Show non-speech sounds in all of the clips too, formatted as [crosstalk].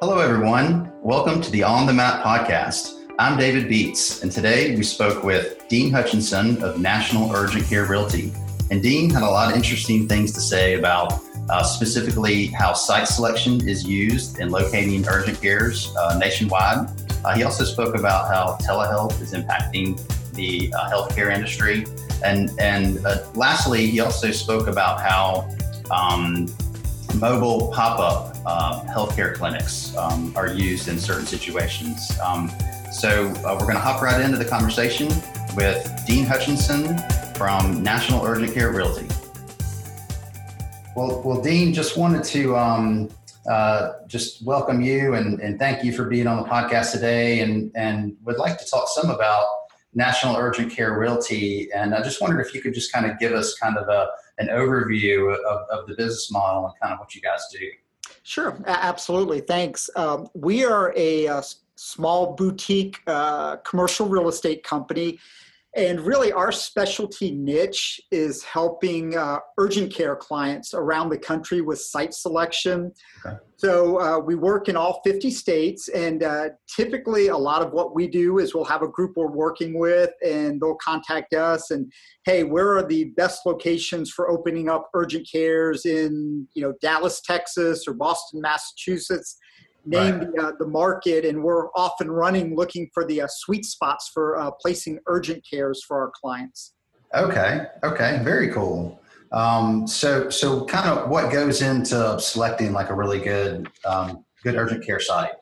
Hello, everyone. Welcome to the On the Map podcast. I'm David Beats, and today we spoke with Dean Hutchinson of National Urgent Care Realty. And Dean had a lot of interesting things to say about uh, specifically how site selection is used in locating urgent cares uh, nationwide. Uh, he also spoke about how telehealth is impacting the uh, healthcare industry. And, and uh, lastly, he also spoke about how um, mobile pop-up uh, healthcare clinics um, are used in certain situations. Um, so uh, we're going to hop right into the conversation with Dean Hutchinson from National Urgent Care Realty. Well, well, Dean, just wanted to um, uh, just welcome you and, and thank you for being on the podcast today, and and would like to talk some about National Urgent Care Realty. And I just wondered if you could just kind of give us kind of a an overview of, of the business model and kind of what you guys do. Sure, absolutely. Thanks. Um, we are a, a small boutique uh, commercial real estate company and really, our specialty niche is helping uh, urgent care clients around the country with site selection. Okay. So, uh, we work in all 50 states, and uh, typically, a lot of what we do is we'll have a group we're working with, and they'll contact us and, hey, where are the best locations for opening up urgent cares in, you know, Dallas, Texas, or Boston, Massachusetts? Name right. the, uh, the market, and we're often running looking for the uh, sweet spots for uh, placing urgent cares for our clients. Okay, okay, very cool. Um, so, so kind of what goes into selecting like a really good, um, good urgent care site?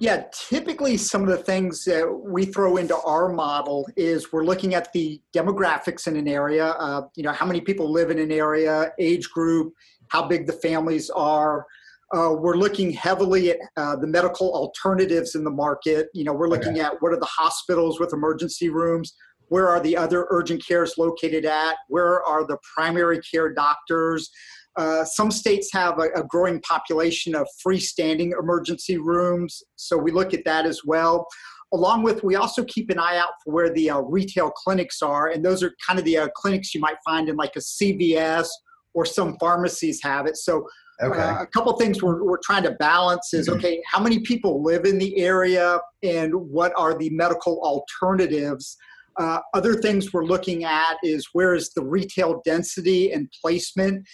Yeah, typically some of the things that we throw into our model is we're looking at the demographics in an area. Uh, you know, how many people live in an area, age group, how big the families are. Uh, we're looking heavily at uh, the medical alternatives in the market. You know, we're looking okay. at what are the hospitals with emergency rooms, where are the other urgent cares located at, where are the primary care doctors. Uh, some states have a, a, growing population of freestanding emergency rooms, so we look at that as well. Along with, we also keep an eye out for where the uh, retail clinics are, and those are kind of the uh, clinics you might find in like a CVS or some pharmacies have it. So Okay. Uh, a couple things we're, we're trying to balance is mm-hmm. okay, how many people live in the area and what are the medical alternatives? Uh, other things we're looking at is where is the retail density and placement?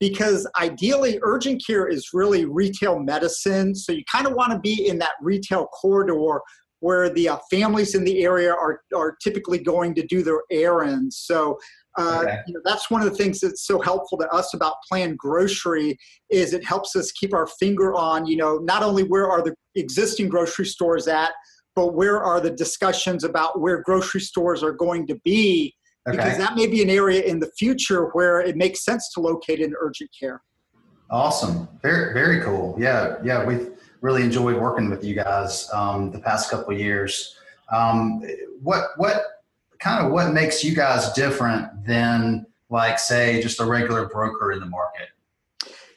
Because ideally, urgent care is really retail medicine. So you kind of want to be in that retail corridor where the uh, families in the area are, are typically going to do their errands. So uh, okay. you know, that's one of the things that's so helpful to us about planned grocery is it helps us keep our finger on you know not only where are the existing grocery stores at but where are the discussions about where grocery stores are going to be. Okay. because that may be an area in the future where it makes sense to locate in urgent care. Awesome. Very very cool. Yeah yeah we've really enjoyed working with you guys um, the past couple years. Um, what what kind of what makes you guys different than like say just a regular broker in the market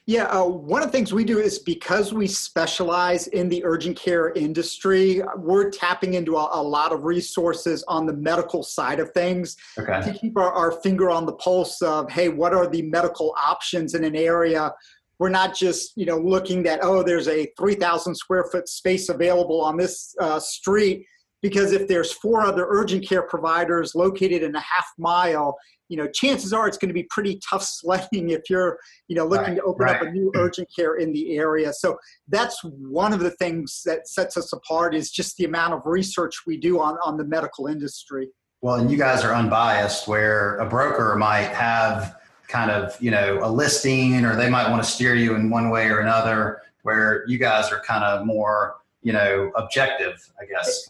yeah, uh, one of the things we do is because we specialize in the urgent care industry, we're tapping into a, a lot of resources on the medical side of things okay. to keep our, our, finger on the pulse of, hey, what are the medical options in an area? We're not just, you know, looking that oh, there's a 3,000 square foot space available on this uh, street because if there's four other urgent care providers located in a half mile you know chances are it's going to be pretty tough [laughs] sledding if you're you know looking right, to open right. up a new hmm. urgent care in the area. So that's one of the things that sets us apart is just the amount of research we do on on the medical industry. Well and you guys are unbiased where a broker might have kind of you know a listing or they might want to steer you in one way or another where you guys are kind of more you know objective i guess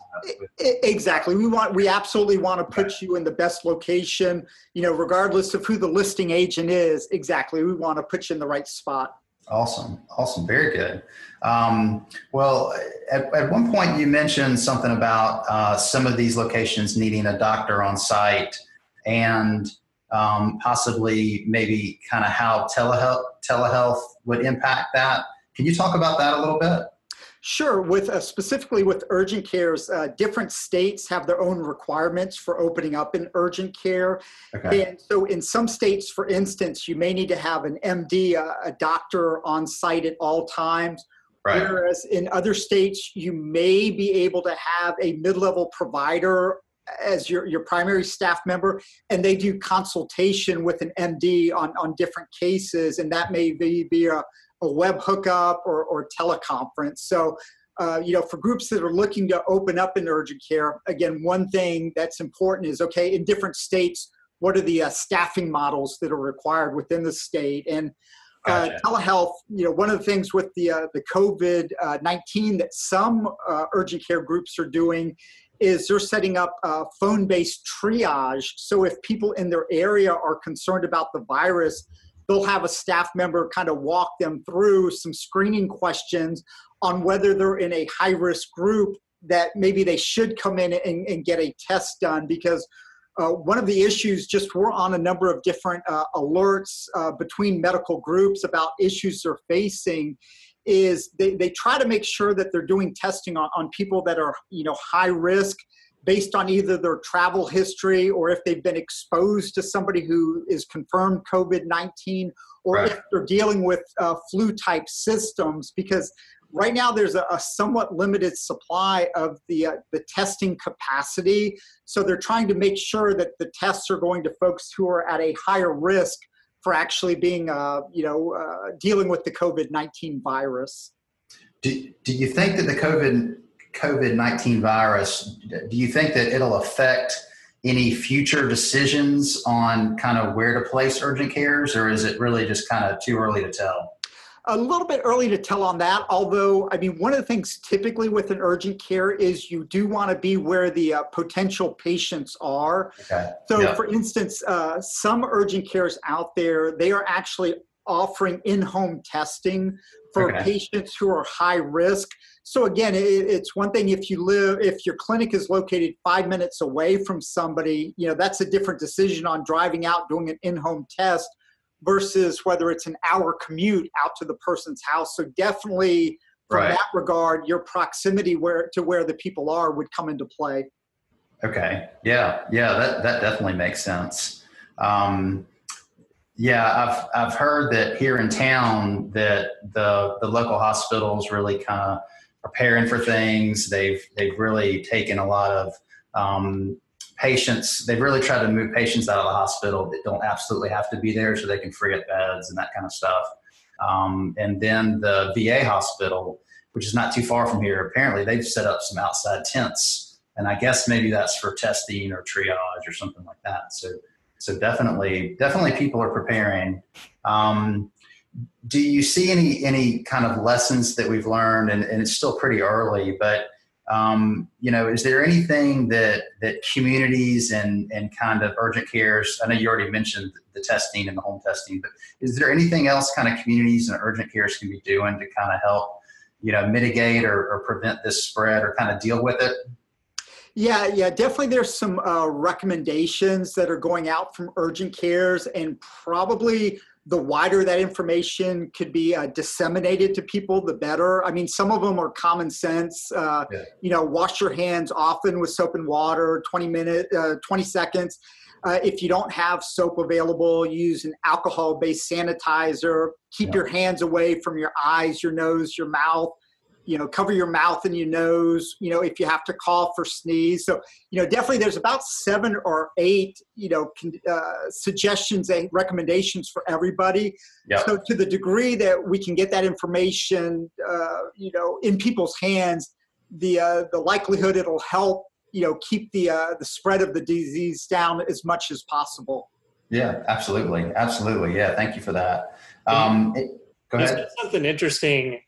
exactly. We want we absolutely want to put you in the best location you know regardless of who the listing agent is. Exactly. We want to put you in the right spot. Awesome. Awesome. Very good. Um, well at, at one point you mentioned something about uh, some of these locations needing a doctor on site and um, possibly maybe kind of how telehealth telehealth would impact that. Can you talk about that a little bit Sure. With uh, specifically with urgent cares, uh, different states have their own requirements for opening up in urgent care. Okay. And so, in some states, for instance, you may need to have an MD, a, a doctor on site at all times. Right. Whereas in other states, you may be able to have a mid level provider as your, your primary staff member, and they do consultation with an MD on, on different cases, and that may be, be a, a web hookup or, or teleconference. So, uh, you know, for groups that are looking to open up in urgent care, again, one thing that's important is okay, in different states, what are the uh, staffing models that are required within the state? And uh, gotcha. telehealth, you know, one of the things with the uh, the COVID uh, nineteen that some uh, urgent care groups are doing is they're setting up phone based triage. So if people in their area are concerned about the virus, they'll have a staff member kind of walk them through some screening questions on whether they're in a high risk group that maybe they should come in and, and get a test done because uh, one of the issues just we're on a number of different uh, alerts uh, between medical groups about issues they're facing is they, they try to make sure that they're doing testing on, on people that are you know high risk based on either their travel history or if they've been exposed to somebody who is confirmed covid-19 or right. if they're dealing with uh, flu type systems because right now there's a, a, somewhat limited supply of the uh, the testing capacity so they're trying to make sure that the tests are going to folks who are at a higher risk for actually being uh, you know uh, dealing with the covid-19 virus do, do you think that the covid covid-19 virus do you think that it'll affect any future decisions on kind of where to place urgent cares or is it really just kind of too early to tell a little bit early to tell on that, although, I mean, one of the things typically with an urgent care is you do want to be where the uh, potential patients are. Okay. So, yeah. for instance, uh, some urgent cares out there, they are actually offering in home testing for okay. patients who are high risk. So, again, it, it's one thing if you live, if your clinic is located five minutes away from somebody, you know, that's a different decision on driving out, doing an in home test versus whether it's an hour commute out to the person's house. So definitely from right. that regard, your proximity where to where the people are would come into play. Okay. Yeah. Yeah. That that definitely makes sense. Um, yeah, I've I've heard that here in town that the the local hospitals really kind of preparing for things. They've they've really taken a lot of um, patients, they've really tried to move patients out of the hospital that don't absolutely have to be there so they can free up beds and that kind of stuff. Um, and then the VA hospital, which is not too far from here, apparently they've set up some outside tents. And I guess maybe that's for testing or triage or something like that. So, so definitely, definitely people are preparing. Um, do you see any any kind of lessons that we've learned? And, and it's still pretty early, but um, you know, is there anything that that communities and and kind of urgent cares? I know you already mentioned the testing and the home testing, but is there anything else kind of communities and urgent cares can be doing to kind of help, you know, mitigate or, or prevent this spread or kind of deal with it? Yeah, yeah, definitely. There's some uh, recommendations that are going out from urgent cares, and probably the wider that information could be uh, disseminated to people, the better. I mean, some of them are common sense. Uh, yeah. You know, wash your hands often with soap and water, 20 minutes, uh, 20 seconds. Uh, if you don't have soap available, use an alcohol-based sanitizer. Keep yeah. your hands away from your eyes, your nose, your mouth you know cover your mouth and your nose you know if you have to cough or sneeze. So you know definitely there's about seven or eight you know uh, suggestions and recommendations for everybody. Yep. so to the degree that we can get that information uh, you know in people's hands the uh, the likelihood it'll help you know keep the uh, the spread of the disease down as much as possible. Yeah absolutely. Absolutely. Yeah thank you for that. Um, it, go ahead. something interesting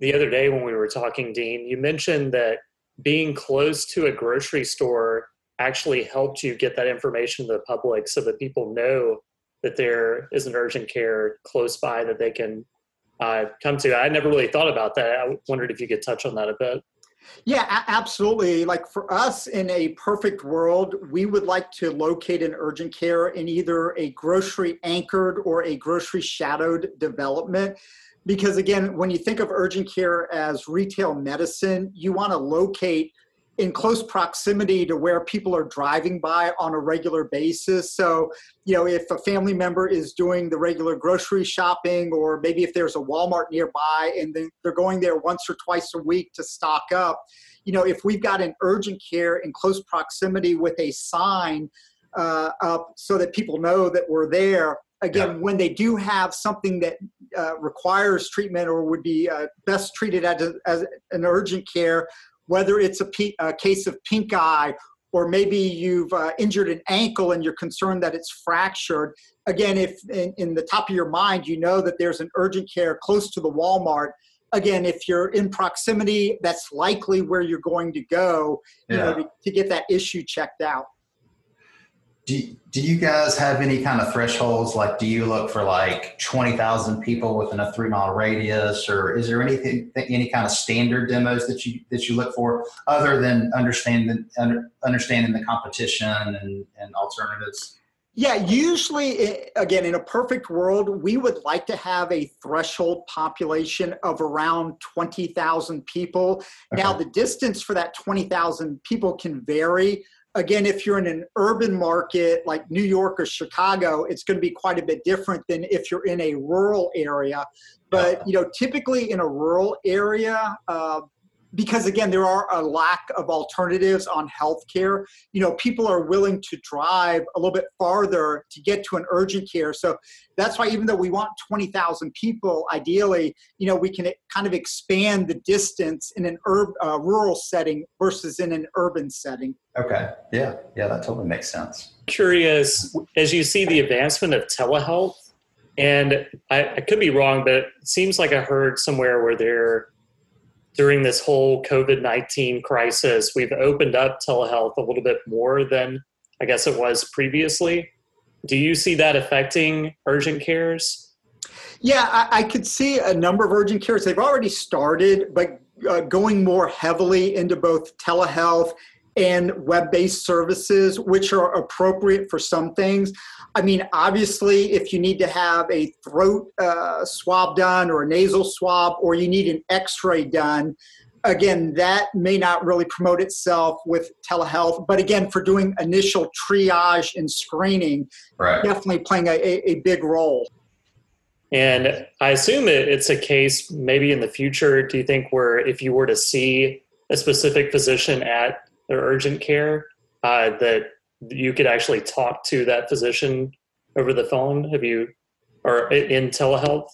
the other day when we were talking, Dean, you mentioned that being close to a grocery store actually helped you get that information to the public so that people know that there is an urgent care close by that they can uh, come to. I never really thought about that. I wondered if you could touch on that a bit. Yeah, absolutely. Like for us in a perfect world, we would like to locate an urgent care in either a grocery anchored or a grocery shadowed development because again when you think of urgent care as retail medicine you want to locate in close proximity to where people are driving by on a regular basis. So, you know, if a family member is doing the regular grocery shopping, or maybe if there's a Walmart nearby and they're going there once or twice a week to stock up, you know, if we've got an urgent care in close proximity with a sign uh, up so that people know that we're there, again, yeah. when they do have something that uh, requires treatment or would be uh, best treated as, a, as, an urgent care, whether it's a, case of pink eye or maybe you've uh, injured an ankle and you're concerned that it's fractured. Again, if in, in, the top of your mind you know that there's an urgent care close to the Walmart, again, if you're in proximity, that's likely where you're going to go you know, to, to get that issue checked out do, do you guys have any kind of thresholds? Like, do you look for like 20,000 people within a three mile radius or is there anything, any kind of standard demos that you, that you look for other than understanding, understanding the competition and, and alternatives? Yeah, usually, again, in a perfect world, we would like to have a threshold population of around 20,000 people. Okay. Now, the distance for that 20,000 people can vary again, if you're in an urban market like New York or Chicago, it's going to be quite a bit different than if you're in a rural area. But you know, typically in a rural area, uh, because again there are a lack of alternatives on healthcare. You know people are willing to drive a little bit farther to get to an urgent care. So that's why even though we want 20,000 people ideally you know we can kind of expand the distance in an urb, uh, rural setting versus in an urban setting. Okay. Yeah. Yeah that totally makes sense. Curious as you see the advancement of telehealth and I, I could be wrong but it seems like i heard somewhere where they're during this whole COVID 19 crisis, we've opened up telehealth a little bit more than I guess it was previously. Do you see that affecting urgent cares? Yeah, I, I could see a number of urgent cares. They've already started, but uh, going more heavily into both telehealth and web based services, which are appropriate for some things. I mean, obviously, if you need to have a throat uh, swab done or a nasal swab, or you need an x ray done, again, that may not really promote itself with telehealth. But again, for doing initial triage and screening, right. definitely playing a, a, big role. And I assume it's a case maybe in the future, do you think, where if you were to see a specific physician at their urgent care, uh, that you could actually talk to that physician over the phone? Have you, or in telehealth?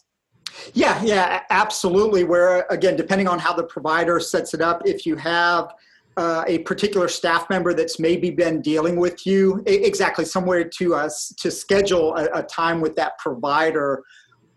Yeah, yeah, absolutely. Where again, depending on how the provider sets it up, if you have uh, a particular staff member that's maybe been dealing with you, exactly somewhere to us uh, to schedule a, a time with that provider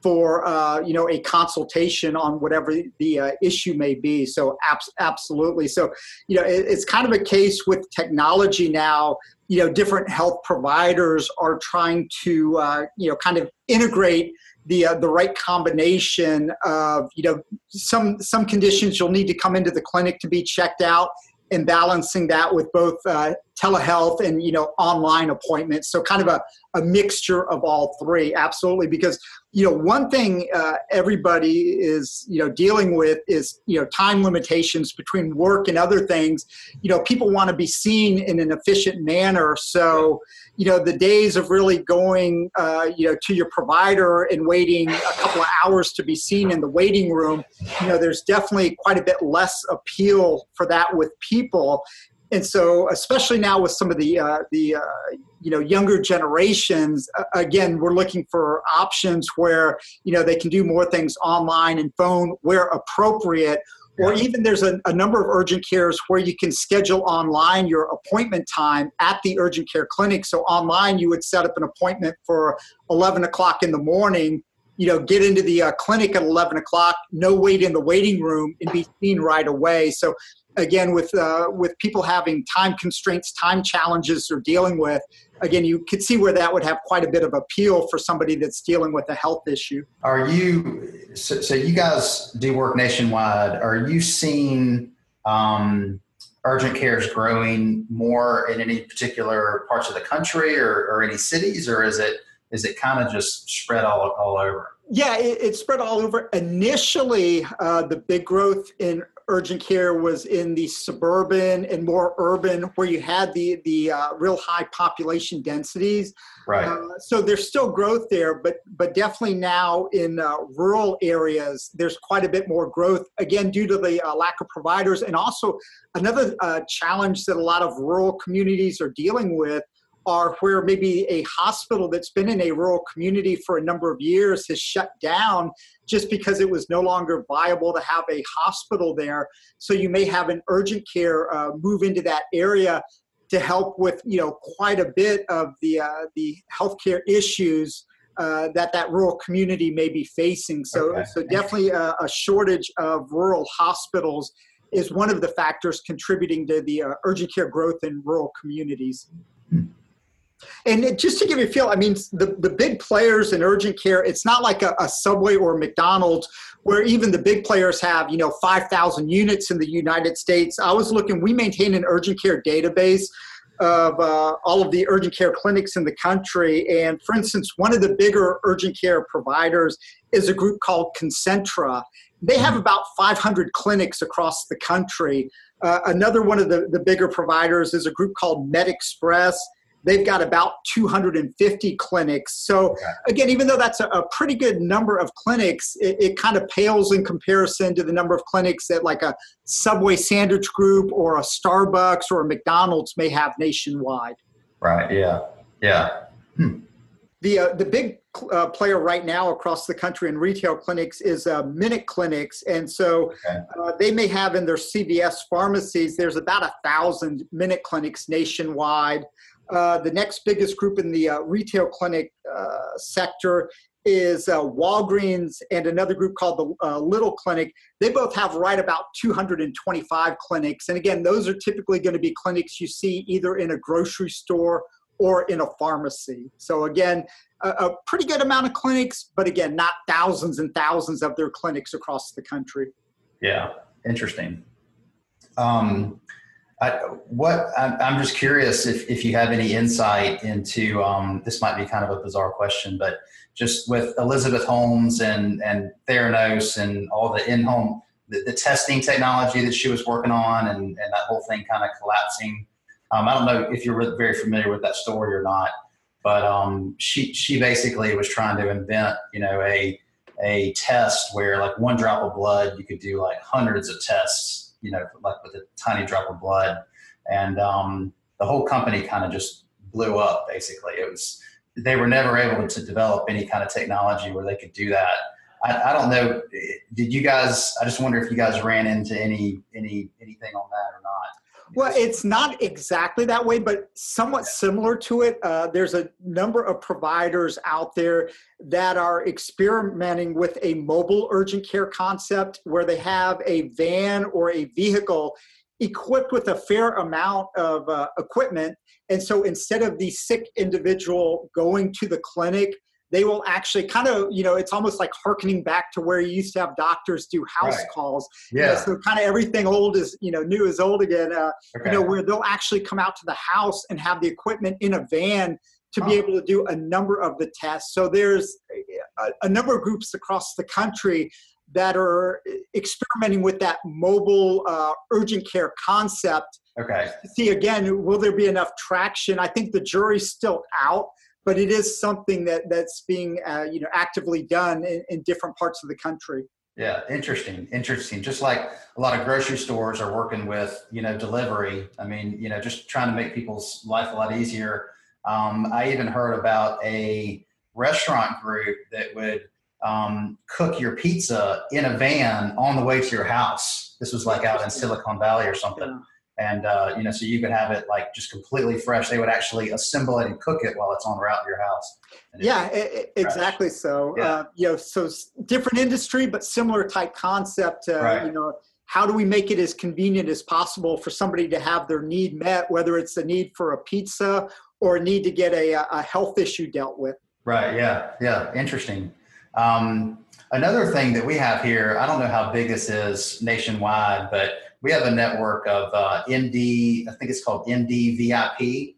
for uh, you know a consultation on whatever the uh, issue may be. So abs- absolutely. So you know it, it's kind of a case with technology now. You know, different health providers are trying to uh, you know kind of integrate the uh, the right combination of you know some some conditions you'll need to come into the clinic to be checked out and balancing that with both uh, telehealth and you know online appointments. So kind of a, a mixture of all three absolutely because you know one thing uh, everybody is you know dealing with is you know time limitations between work and other things. You know people want to be seen in an efficient manner. So you know the days of really going uh, you know to your provider and waiting a couple of hours to be seen in the waiting room you know there's definitely quite a bit less appeal for that with people and so especially now with some of the uh, the uh, you know younger generations uh, again we're looking for options where you know they can do more things online and phone where appropriate. Or even there's a, a, number of urgent cares where you can schedule online your appointment time at the urgent care clinic. So online you would set up an appointment for 11 o'clock in the morning you know get into the uh, clinic at 11 o'clock no wait in the waiting room and be seen right away. So again with uh, with people having time constraints time challenges they're dealing with again you could see where that would have quite a bit of appeal for somebody that's dealing with a health issue. Are you so, so you guys do work nationwide. Are you seeing um, urgent is growing more in any particular parts of the country or, or any cities or is it is it kind of just spread all, all over? Yeah, it, it, spread all over. Initially, uh, the big growth in urgent care was in the suburban and more urban, where you had the the uh, real high population densities. Right. Uh, so there's still growth there, but but definitely now in uh, rural areas, there's quite a bit more growth. Again, due to the uh, lack of providers, and also another uh, challenge that a lot of rural communities are dealing with are where maybe a hospital that's been in a rural community for a number of years has shut down just because it was no longer viable to have a hospital there. So you may have an urgent care uh, move into that area to help with you know quite a bit of the uh, the healthcare issues uh, that that rural community may be facing. So okay. so definitely a, a, shortage of rural hospitals is one of the factors contributing to the uh, urgent care growth in rural communities. Hmm. And just to give you a feel, I mean, the, the big players in urgent care, it's not like a, a Subway or McDonald's where even the big players have, you know, 5,000 units in the United States. I was looking, we maintain an urgent care database of uh, all of the urgent care clinics in the country. And for instance, one of the bigger urgent care providers is a group called Concentra. They have about 500 clinics across the country. Uh, another one of the, the bigger providers is a group called MedExpress. They've got about 250 clinics. So, again, even though that's a, a pretty good number of clinics, it, it, kind of pales in comparison to the number of clinics that, like, a Subway Sandwich Group or a Starbucks or a McDonald's may have nationwide. Right. Yeah. Yeah. Hmm. The, uh, the big uh, player right now across the country in retail clinics is uh, Minute Clinics, and so okay. uh, they may have in their CVS pharmacies. There's about a thousand Minute Clinics nationwide. Uh, the next biggest group in the uh, retail clinic uh, sector is uh, Walgreens and another group called the Little Clinic. They both have right about 225 clinics. And again, those are typically going to be clinics you see either in a grocery store or in a pharmacy. So again, a, a pretty good amount of clinics, but again, not thousands and thousands of their clinics across the country. Yeah, interesting. Um, I, what I'm, just curious if, if you have any insight into um, this might be kind of a bizarre question, but just with Elizabeth Holmes and and Theranos and all the in-home the, the testing technology that she was working on and, and that whole thing kind of collapsing. Um, I don't know if you're very familiar with that story or not, but um, she she basically was trying to invent you know a a test where like one drop of blood you could do like hundreds of tests you know, like with a tiny drop of blood. And um, the whole company kind of just blew up. Basically, it was they were never able to develop any kind of technology where they could do that. I, I don't know. Did you guys? I just wonder if you guys ran into any any anything on that or not. Well, it's not exactly that way, but somewhat similar to it. Uh, there's a number of providers out there that are experimenting with a mobile urgent care concept where they have a van or a vehicle equipped with a fair amount of uh, equipment. And so instead of the sick individual going to the clinic, they will actually kind of, you know, it's almost like harkening back to where you used to have doctors do house right. calls. Yeah. You know, so kind of everything old is, you know, new is old again. Uh, okay. You know, where they'll actually come out to the house and have the equipment in a van to oh. be able to do a number of the tests. So there's a, a number of groups across the country that are experimenting with that mobile uh, urgent care concept. Okay. See again, will there be enough traction? I think the jury's still out but it is something that that's being uh, you know actively done in, in, different parts of the country. Yeah, interesting, interesting. Just like a lot of grocery stores are working with you know delivery. I mean, you know, just trying to make people's life a lot easier. Um, I even heard about a restaurant group that would um, cook your pizza in a van on the way to your house. This was like out in Silicon Valley or something. And uh, you know so you could have it like just completely fresh. They would actually assemble it and cook it while it's on route to your house. Yeah it, exactly so. Yeah. Uh, you know so different industry but similar type concept uh, right. you know how do we make it as convenient as possible for somebody to have their need met whether it's a need for a pizza or a need to get a, a health issue dealt with? Right yeah yeah interesting. Um, another thing that we have here i don't know how big this is nationwide but we have a network of uh, MD, I think it's called MD VIP.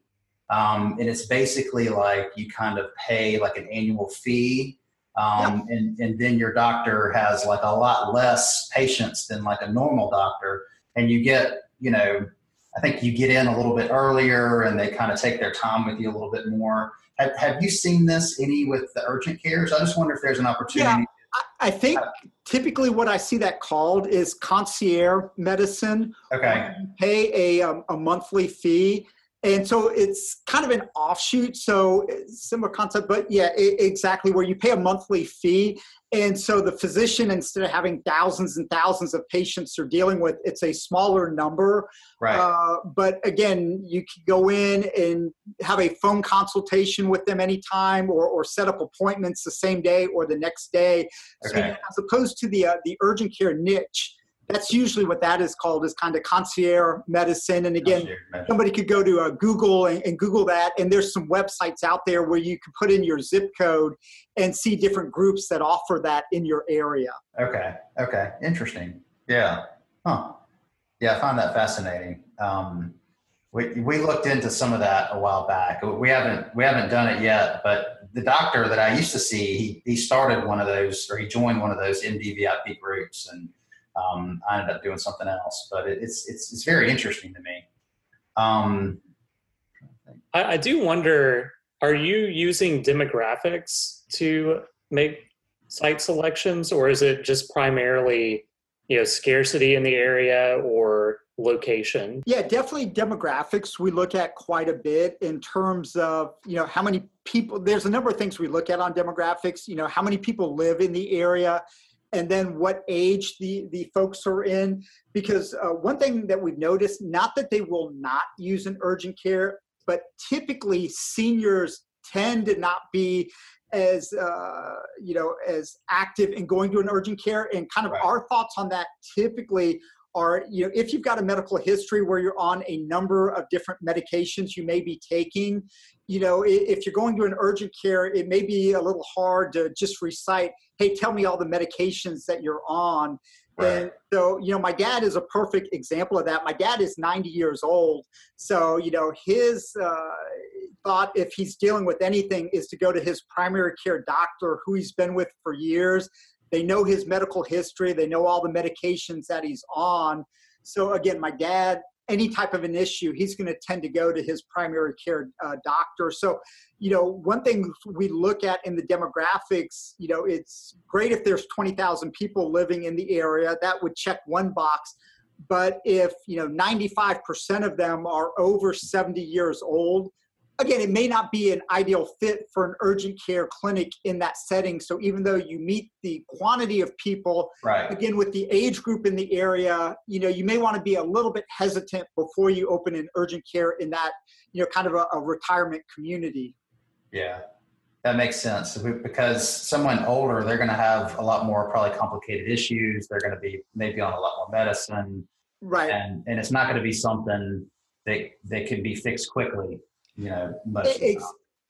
Um, and it's basically like you kind of pay like an annual fee Um, yeah. and, and then your doctor has like a lot less patients than like a normal doctor. And you get, you know, I think you get in a little bit earlier and they kind of take their time with you a little bit more. Have, have you seen this any with the urgent cares? I just wonder if there's an opportunity. Yeah, I think typically what I see that called is concierge medicine. Okay. You pay a, um, a monthly fee and so it's kind of an offshoot so similar concept but yeah it, exactly where you pay a monthly fee and so the physician instead of having thousands and thousands of patients they're dealing with it's a smaller number. Right. Uh, but again you can go in and have a phone consultation with them anytime or, or set up appointments the same day or the next day. Okay. so as opposed to the uh, the urgent care niche that's usually what that is called is kind of concierge medicine. And again somebody could go to uh, google and, and, google that and there's some websites out there where you can put in your zip code and see different groups that offer that in your area. Okay okay interesting. Yeah huh. Yeah i find that fascinating. Um, we, we looked into some of that a while back. We haven't we haven't done it yet but the doctor that i used to see he, he started one of those or he joined one of those mdvip groups and um, I ended up doing something else, but it, it's it's it's very interesting to me. Um, I, I do wonder: Are you using demographics to make site selections, or is it just primarily you know scarcity in the area or location yeah definitely demographics we look at quite a bit in terms of you know how many people there's a number of things we look at on demographics you know how many people live in the area and then what age the, the folks are in. Because uh, one thing that we've noticed, not that they will not use an urgent care, but typically seniors tend to not be as uh, you know as active in going to an urgent care and kind of right. our thoughts on that typically are you know if you've got a medical history where you're on a number of different medications you may be taking you know if you're going to an urgent care it may be a little hard to just recite hey tell me all the medications that you're on. Right. and so you know my dad is a perfect example of that. My dad is 90 years old. So you know his uh, thought if he's dealing with anything is to go to his primary care doctor who he's been with for years they know his medical history they know all the medications that he's on so again my dad any type of an issue, he's going to tend to go to his primary care uh, doctor. So, you know, one thing we look at in the demographics, you know, it's great if there's 20,000 people living in the area, that would check one box. But if, you know, 95% of them are over 70 years old, again, it may not be an ideal fit for an urgent care clinic in that setting. So even though you meet the quantity of people, right. again, with the age group in the area, you know, you may want to be a little bit hesitant before you open an urgent care in that, you know, kind of a, a retirement community. Yeah, that makes sense because someone older, they're going to have a lot more probably complicated issues. They're going to be maybe on a lot more medicine. Right. And, and it's not going to be something that, that can be fixed quickly you know,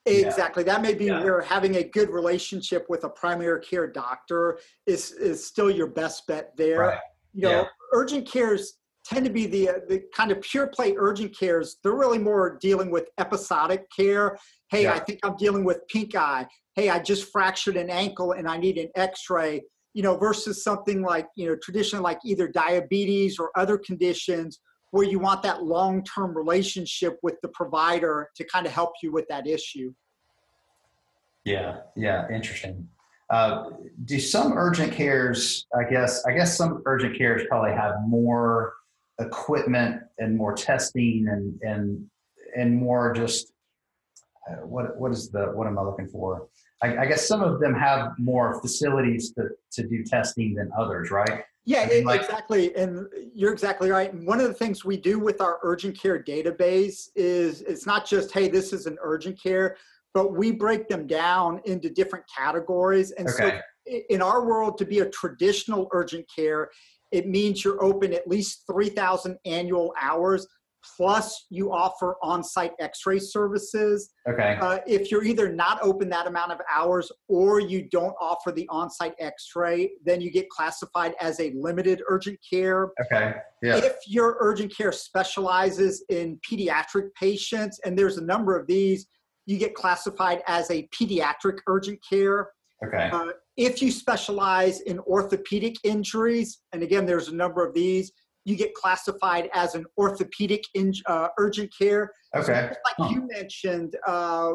Exactly. Yeah. That may be yeah. where having a good relationship with a primary care doctor is is still your best bet there. Right. You know, yeah. urgent cares tend to be the uh, the kind of pure play urgent cares. They're really more dealing with episodic care. Hey, I think I'm dealing with pink eye. Hey, I just fractured an ankle and I need an X-ray. You know, versus something like you know traditionally like either diabetes or other conditions where you want that long term relationship with the provider to kind of help you with that issue. Yeah, yeah, interesting. Uh, do some urgent cares, I guess, I guess some urgent cares probably have more equipment and more testing and, and, and more just, uh, what, what is the, what am I looking for? I, I, guess some of them have more facilities to, to do testing than others, right? Yeah, I mean, like, exactly. And you're exactly right. And one of the things we do with our urgent care database is it's not just, hey, this is an urgent care, but we break them down into different categories. And okay. so in our world, to be a traditional urgent care, it means you're open at least 3,000 annual hours plus you offer on-site x-ray services. Okay. Uh, if you're either not open that amount of hours or you don't offer the on-site x-ray then you get classified as a limited urgent care. Okay yeah. If your urgent care specializes in pediatric patients and there's a number of these you get classified as a pediatric urgent care. Okay. Uh, if you specialize in orthopedic injuries, and again, there's a number of these, you get classified as an orthopedic in, uh, urgent care. Okay. So like huh. you mentioned, uh,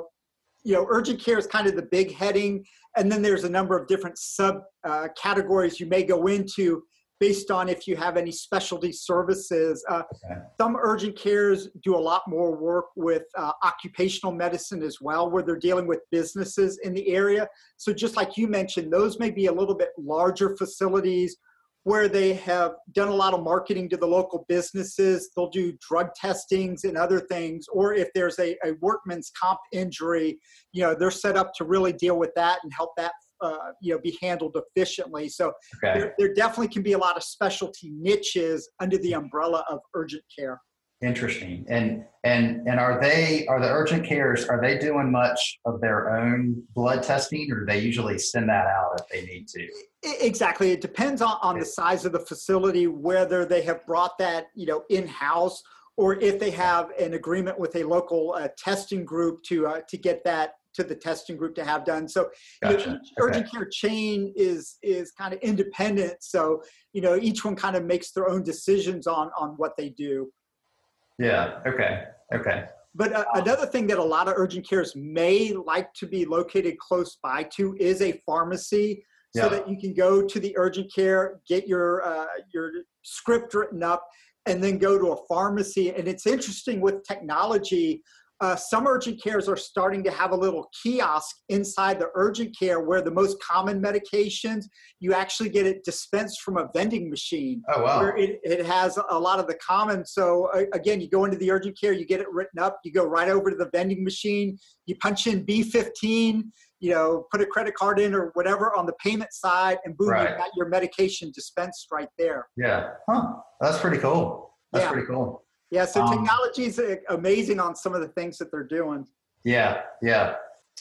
you know, urgent care is kind of the big heading, and then there's a number of different sub uh, categories you may go into based on if you have any specialty services. Uh, okay. Some urgent cares do a lot more work with uh, occupational medicine as well, where they're dealing with businesses in the area. So, just like you mentioned, those may be a little bit larger facilities where they have done a lot of marketing to the local businesses. They'll do drug testings and other things. Or if there's a, a workman's comp injury, you know, they're set up to really deal with that and help that uh, you know be handled efficiently. So okay. there, there definitely can be a lot of specialty niches under the umbrella of urgent care. Interesting. And and and are they are the urgent cares are they doing much of their own blood testing or do they usually send that out if they need to? Exactly. It depends on, on the size of the facility, whether they have brought that, you know, in-house or if they have an agreement with a local uh, testing group to uh, to get that to the testing group to have done. So gotcha. you know, each okay. urgent care chain is is kind of independent. So you know each one kind of makes their own decisions on on what they do. Yeah. Okay. Okay. But uh, another thing that a lot of urgent cares may like to be located close by to is a pharmacy, so yeah. that you can go to the urgent care, get your uh, your script written up, and then go to a pharmacy. And it's interesting with technology uh, some urgent cares are starting to have a little kiosk inside the urgent care where the most common medications you actually get it dispensed from a vending machine oh, wow. where it, it has a lot of the common so uh, again you go into the urgent care you get it written up you go right over to the vending machine you punch in b15 you know put a credit card in or whatever on the payment side and boom right. you got your medication dispensed right there yeah huh that's pretty cool that's yeah. pretty cool yeah, so um, technology is uh, amazing on some of the things that they're doing. Yeah, yeah.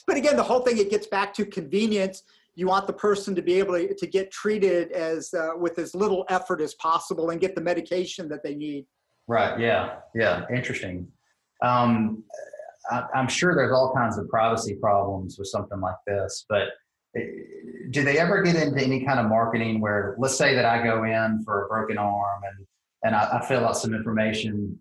But again, the whole thing it gets back to convenience. You want the person to be able to, to get treated as uh, with as little effort as possible and get the medication that they need. Right. Yeah. Yeah. Interesting. Um, I, I'm sure there's all kinds of privacy problems with something like this, but eh, do they ever get into any kind of marketing where, let's say that I go in for a broken arm and and I, I, fill out some information.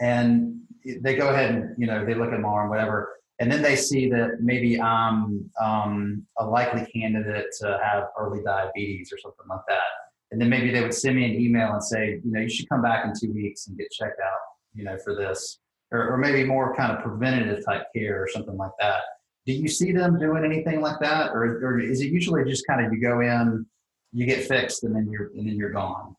And they go ahead and you know they look at my arm whatever and then they see that maybe i'm um, a likely candidate to have early diabetes or something like that. And then maybe they would send me an email and say you know you should come back in two weeks and get checked out you know for this. Or, or maybe more kind of preventative type care or something like that. Do you see them doing anything like that? Or, or is it usually just kind of you go in you get fixed and then you're and then you're gone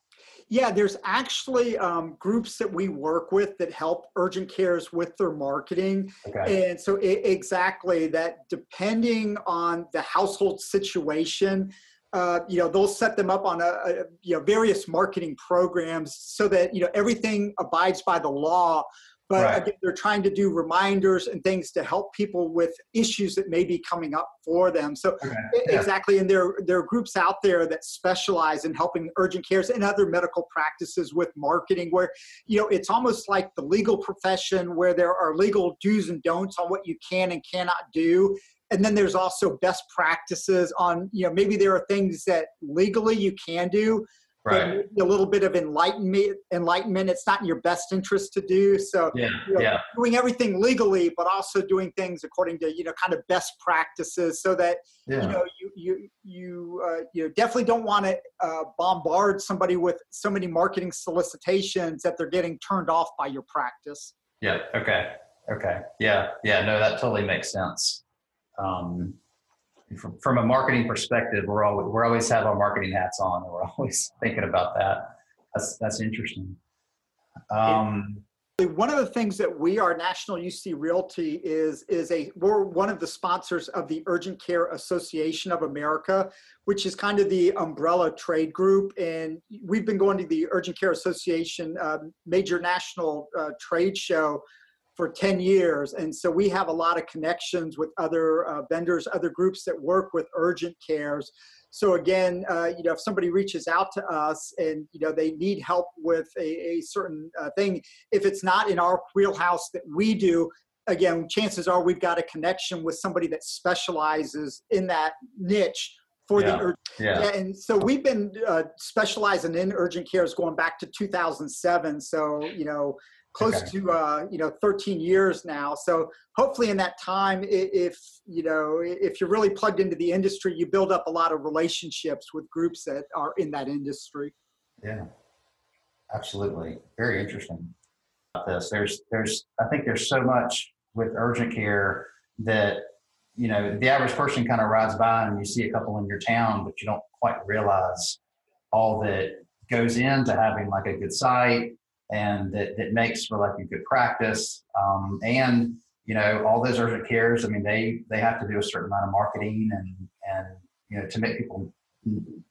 yeah, there's actually um, groups that we work with that help urgent cares with their marketing. Okay. And so, it, exactly that, depending on the household situation, uh, you know, they'll set them up on a, a, you know various marketing programs so that you know everything abides by the law but right. again, they're trying to do reminders and things to help people with issues that may be coming up for them. So okay. yeah. exactly, and there there are groups out there that specialize in helping urgent cares and other medical practices with marketing, where you know it's almost like the legal profession, where there are legal do's and don'ts on what you can and cannot do. And then there's also best practices on, you know, maybe there are things that legally you can do, right. a little bit of enlightenment enlightenment it's not in your best interest to do so yeah, you know, yeah. doing everything legally but also doing things according to you know kind of best practices so that yeah. you know you you you uh, you know, definitely don't want to uh, bombard somebody with so many marketing solicitations that they're getting turned off by your practice yeah okay okay yeah yeah no that totally makes sense um, from, from a marketing perspective, we're always we're always have our marketing hats on, and we're [laughs] always thinking about that. That's that's interesting. Um, one of the things that we are National UC Realty is is a we're one of the sponsors of the Urgent Care Association of America, which is kind of the umbrella trade group, and we've been going to the Urgent Care Association uh, major national uh, trade show for 10 years. And so we have a lot of connections with other uh, vendors, other groups that work with urgent cares. So again, uh, you know, if somebody reaches out to us and, you know, they need help with a, a certain uh, thing, if it's not in our wheelhouse that we do, again, chances are we've got a connection with somebody that specializes in that niche for Yeah. the Yeah. yeah, and so we've been uh, specializing in urgent cares going back to 2007. So you know, close Okay. to uh, you know 13 years now. So hopefully, in that time, if you know, if you're really plugged into the industry, you build up a lot of relationships with groups that are in that industry. Yeah, absolutely. Very interesting. About this, there's, there's, I think there's so much with urgent care that you know the average person kind of rides by and you see a couple in your town, but you don't quite realize all that goes into having like a good site and that that makes for like a good practice. Um, and you know all those urgent cares. I mean, they they have to do a certain amount of marketing and and you know to make people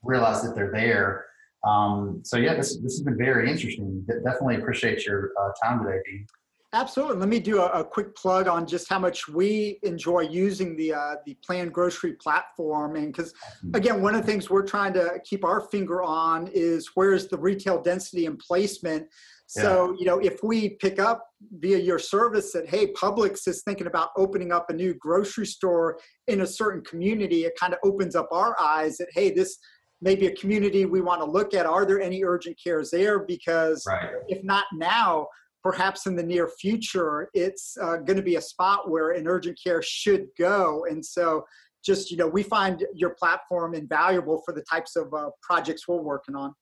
realize that they're there. Um, so yeah, this this has been very interesting. Definitely appreciate your uh, time today, Dean. Absolutely. Let me do a, a quick plug on just how much we enjoy using the uh, the planned grocery platform, and because again, one of the things we're trying to keep our finger on is where's the retail density and placement. So you know, if we pick up via your service that hey, Publix is thinking about opening up a new grocery store in a certain community, it kind of opens up our eyes that hey, this may be a community we want to look at. Are there any urgent cares there? Because Right. if not now, perhaps in the near future, it's uh, going to be a spot where an urgent care should go. And so, just you know, we find your platform invaluable for the types of uh, projects we're working on.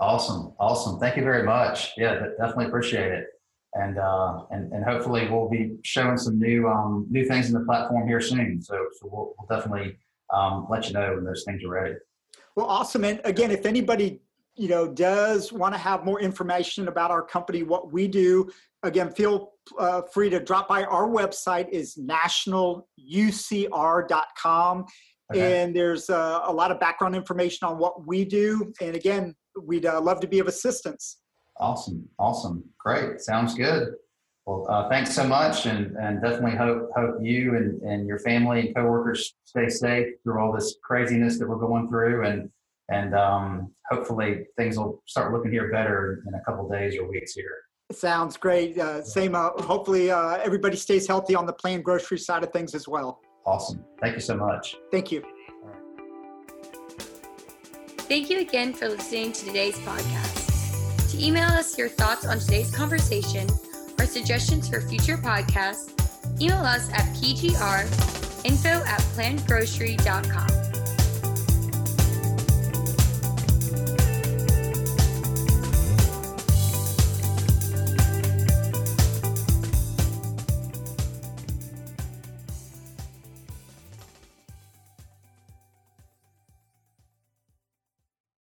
Awesome, awesome. Thank you very much. Yeah, de- definitely appreciate it. And uh, and and hopefully we'll be showing some new um, new things in the platform here soon. So so we'll, we'll definitely um, let you know when those things are ready. Well, awesome. And again, if anybody you know does want to have more information about our company, what we do, again, feel uh, free to drop by. Our website is nationalucr.com. Okay. And there's uh, a lot of background information on what we do. And again, we'd uh, love to be of assistance. Awesome, awesome, great. Sounds good. Well, uh, thanks so much, and and definitely hope hope you and and your family and coworkers stay safe through all this craziness that we're going through, and and um, hopefully things will start looking here better in a couple days or weeks here. Sounds great. Uh, same. Uh, hopefully, uh, everybody stays healthy on the planned grocery side of things as well. Awesome. Thank you so much. Thank you. Thank you again for listening to today's podcast. To email us your thoughts on today's conversation or suggestions for future podcasts, email us at pgrinfo at plannedgrocery.com.